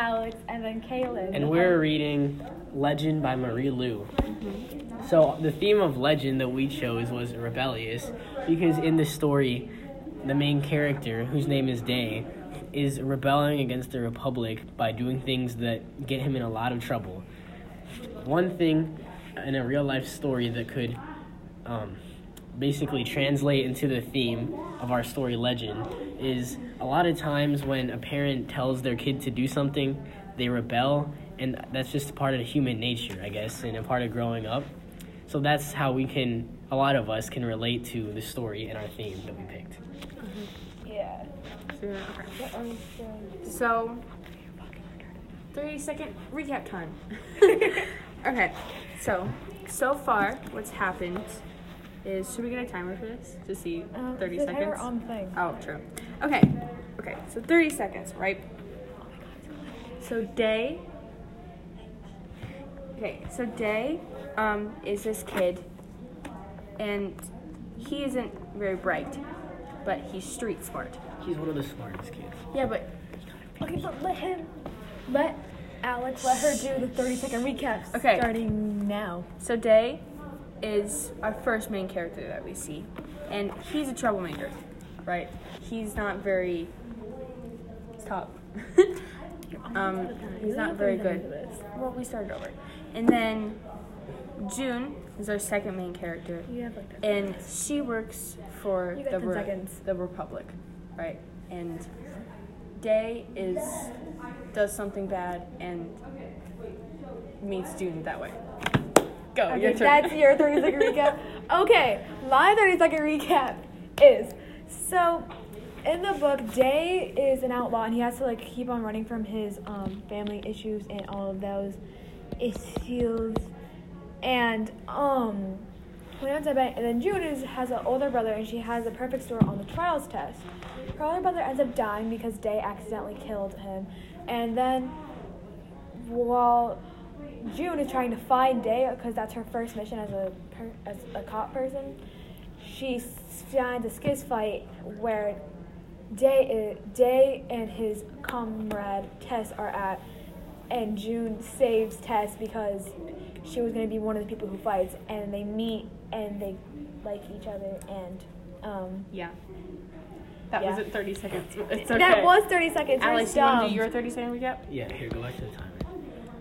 Alex, and then Kaylin. and we're reading Legend by Marie Lu. So the theme of Legend that we chose was rebellious because in the story, the main character, whose name is Day, is rebelling against the Republic by doing things that get him in a lot of trouble. One thing in a real life story that could um, basically translate into the theme of our story legend is a lot of times when a parent tells their kid to do something, they rebel, and that's just part of human nature, I guess, and a part of growing up. So that's how we can, a lot of us can relate to the story and our theme that we picked. yeah. Okay. What are we saying? So, 30 second recap time. okay, so, so far, what's happened is should we get a timer for this to see Um, 30 the timer seconds? on thing. Oh, true. Okay, okay, so 30 seconds, right? So, Day. Okay, so Day um, is this kid, and he isn't very bright, but he's street smart. He's one of the smartest kids. Yeah, but Okay, but let him, let Alex let her do the 30 second recaps. Okay. Starting now. So Day is our first main character that we see, and he's a troublemaker, right? He's not very. Stop. um, he's not very good. Well, we started over, and then June is our second main character, You have like and she works for the Re- the Republic, right? And Day is does something bad and meets June that way. Go, Okay, your that's your 30 second recap. Okay, my 30 second recap is so in the book, Day is an outlaw and he has to like keep on running from his um, family issues and all of those issues. And um, when ends up and then June is, has an older brother and she has a perfect score on the trials test. Her older brother ends up dying because Day accidentally killed him, and then while June is trying to find Day because that's her first mission as a per, as a cop person. She s- finds a skiz fight where Day i- Day and his comrade Tess are at, and June saves Tess because she was going to be one of the people who fights, and they meet and they like each other, and um, Yeah. That Yeah. wasn't 30 seconds. It's okay. that was 30 seconds. You're Alex, you want to do your 30 second recap? Yeah, here, go back to the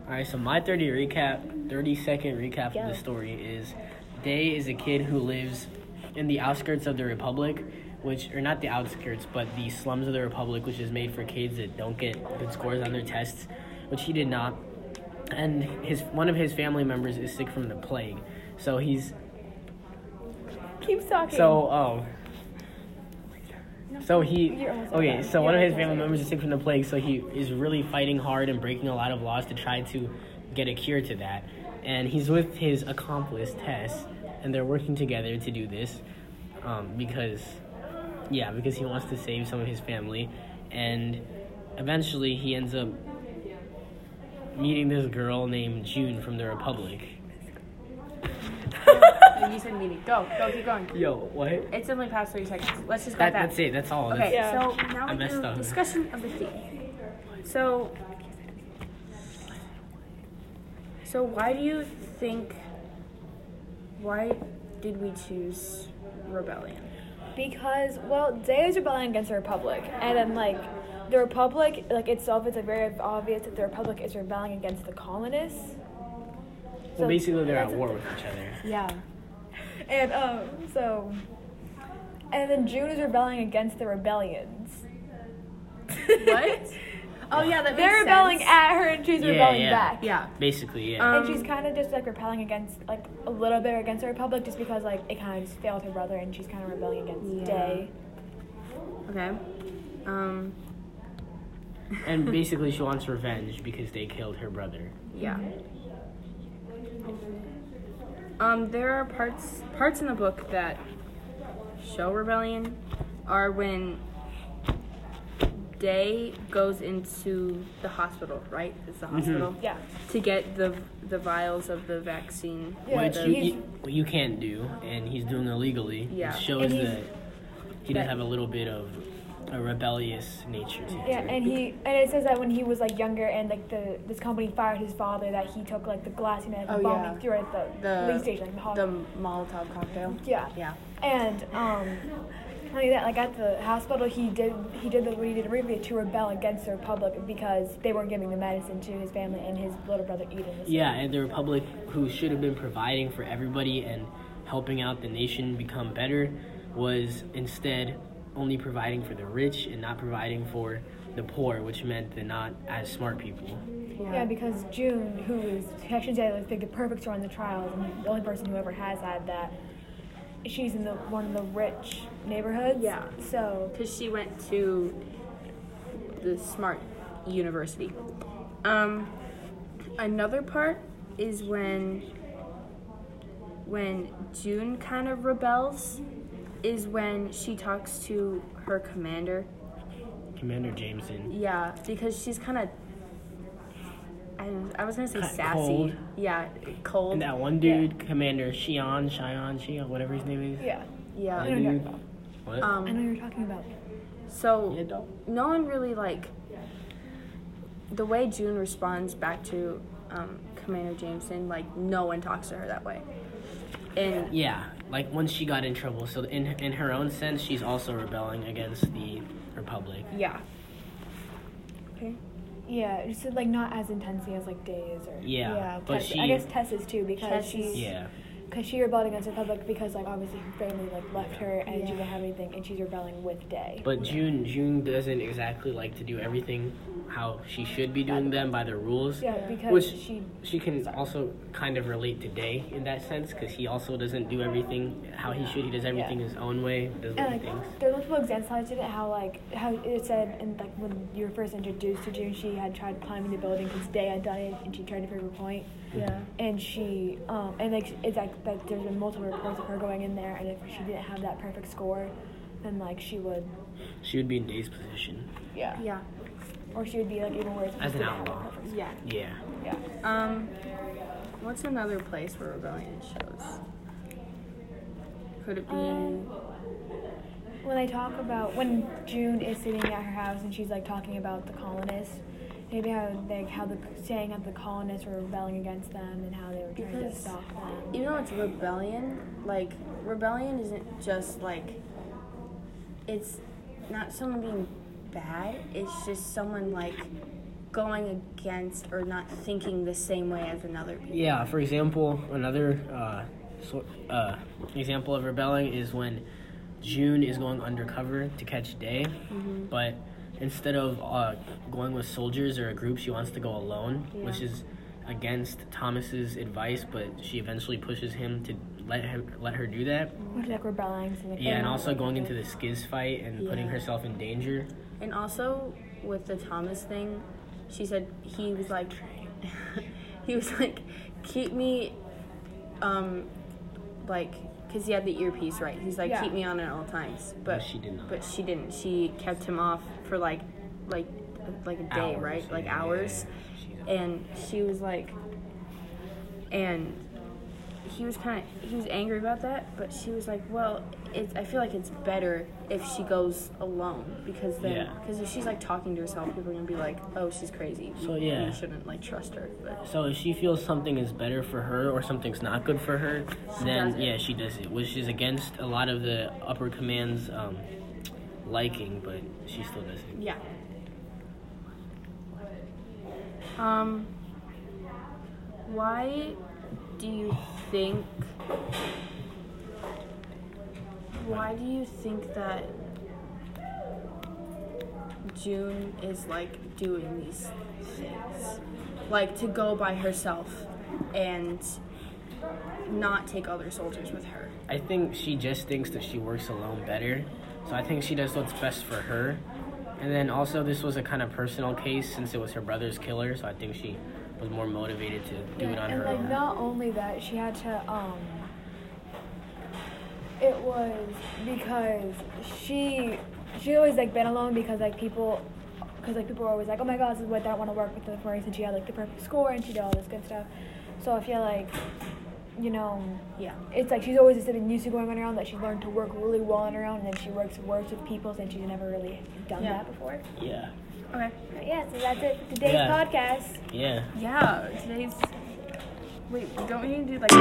timer. Alright, so my 30 recap, 30 second recap Go. of the story is Day is a kid who lives in the outskirts of the Republic, which, or not the outskirts, but the slums of the Republic, which is made for kids that don't get good scores on their tests, which he did not. And his one of his family members is sick from the plague. So he's Keeps talking. so um. So he okay. So one of his family members is sick from the plague. So he is really fighting hard and breaking a lot of laws to try to get a cure to that. And he's with his accomplice Tess, and they're working together to do this um, because, yeah, because he wants to save some of his family. And eventually, he ends up meeting this girl named June from the Republic. And you said meeting. Go, go, keep going. Yo, what? It's only past 30 seconds. Let's just That, got that. that's it. That's all. Okay, Yeah. so now I we do up. discussion of the theme. So, so why do you think? Why did we choose rebellion? Because well, Day is rebelling against the Republic, and then like the Republic, like itself, it's like very obvious that the Republic is rebelling against the colonists. Well, basically, they're at war with each other. Yeah. And um, so, and then June is rebelling against the rebellions. What? oh yeah, that They're makes rebelling sense. at her, and she's Yeah, rebelling yeah. back. Yeah. Basically, yeah. Um, and she's kind of just like repelling against, like a little bit against the Republic, just because like it kind of just failed her brother, and she's kind of rebelling against Yeah. Day. Okay. Um. and basically, she wants revenge because they killed her brother. Yeah. Um, there are parts parts in the book that show rebellion are when Day goes into the hospital, right? It's the hospital Yeah. to get the the vials of the vaccine. Yeah, Which the- you, you, what you can't do, and he's doing it illegally. Yeah. It shows that he does that- have a little bit of a rebellious nature to Yeah, and he and it says that when he was like younger and like the this company fired his father, that he took like the glass and like, Oh, bombing yeah. through at the, The- police station, like the, hot- The Molotov cocktail. yeah. Yeah. And um, not only that, like at the hospital, he did he did the, what he did briefly to rebel against the Republic because they weren't giving the medicine to his family and his little brother Eden. Yeah, and the Republic, who should have been providing for everybody and helping out the nation become better, was instead only providing for the rich and not providing for the poor, which meant the not as smart people. Yeah, because June, who is I should say, the perfect score in the trials, and the only person who ever has had that, she's in the one of the rich neighborhoods. Yeah. So Because she went to the smart university. Um, another part is when when June kind of rebels is when she talks to her commander. Commander Jameson. Yeah, because she's kind of. I, I was gonna say Kinda sassy. cold. Yeah, cold. And that one dude, Commander Shion, Shion, Shion, whatever his name is. yeah, yeah. I know dude. What? I know Um. you're talking about. So Yeah, no one really like the way June responds back to um, Commander Jameson. Like no one talks to her that way. And Yeah, like once she got in trouble. So in in her own sense, she's also rebelling against the Republic. yeah. Okay. Yeah, just like not as intensely as like Days or Yeah, yeah. but Tess- she- I guess Tess is too because Tess she's is- Yeah. Because she rebelled against the public because like obviously her family like left her and she didn't have anything and she's rebelling with Day. But June June doesn't exactly like to do everything how she should be doing them by the rules. yeah, because Which she she can also kind of relate to Day in that sense because he also doesn't do everything how he should. He does everything Yeah. his own way. Does and other like things. there's multiple examples of it how like how it said and like when you were first introduced to June she had tried climbing the building because Day had done it and she tried to prove her point. Yeah. and she um and like it's like that there's been multiple reports of her going in there and if she didn't have that perfect score then like she would She would be in Day's position. yeah Yeah. or she would be like even worse As an didn't have that outlaw. Yeah. Yeah. yeah Um, what's another place where rebellion shows? Could it be? Um, when they talk about when June is sitting at her house and she's like talking about the colonists maybe how they how the saying of the colonists were rebelling against them and how they were trying to Because stop them even though it's rebellion, like rebellion isn't just like it's not someone being bad. It's just someone like going against or not thinking the same way as another people. Yeah, for example, another uh, so, uh, example of rebelling is when June is going undercover to catch Day, but instead of uh, going with soldiers or a group, she wants to go alone, which is against Thomas's advice. But she eventually pushes him to let him let her do that. which like rebelling so like Yeah, and also going into the Skiz fight and putting herself in danger. And also with the Thomas thing, she said he was like, he was like, keep me, um, like, cause he had the earpiece right. He's like, Yeah. keep me on at all times. But But she did not. But she didn't. She kept him off for like, like, like a day, Hours, right? Like yeah, hours. she's- And she was like, and he was kind of he was angry about that. But she was like, well, it's I feel like it's better if she goes alone because then Yeah. because if she's like talking to herself, people are gonna be like, oh, she's crazy. So, yeah. we shouldn't like trust her. But So if she feels something is better for her or something's not good for her, then yeah, she does it, which is against a lot of the upper command's um, liking, but she still doesn't. yeah. Um, why do you think? Why do you think that June is like doing these things? Like to go by herself and not take other soldiers with her. I think she just thinks that she works alone better, so I think she does what's best for her. And then also, this was a kind of personal case since it was her brother's killer, so I think she was more motivated to do it on and her like own. not only that, she had to um. It was because she she always like been alone because like people because like people were always like oh my god this is what I want to work with the Maurice and she had like the perfect score and she did all this good stuff. So I feel like you know, Yeah. it's like she's always just been used to going around that she learned to work really well on her own, and then she works works with people since she's never really done Yeah. that before. Yeah. Okay. But yeah, so that's it for today's Yeah. podcast. Yeah. Yeah. Today's. Wait, don't we need to do like?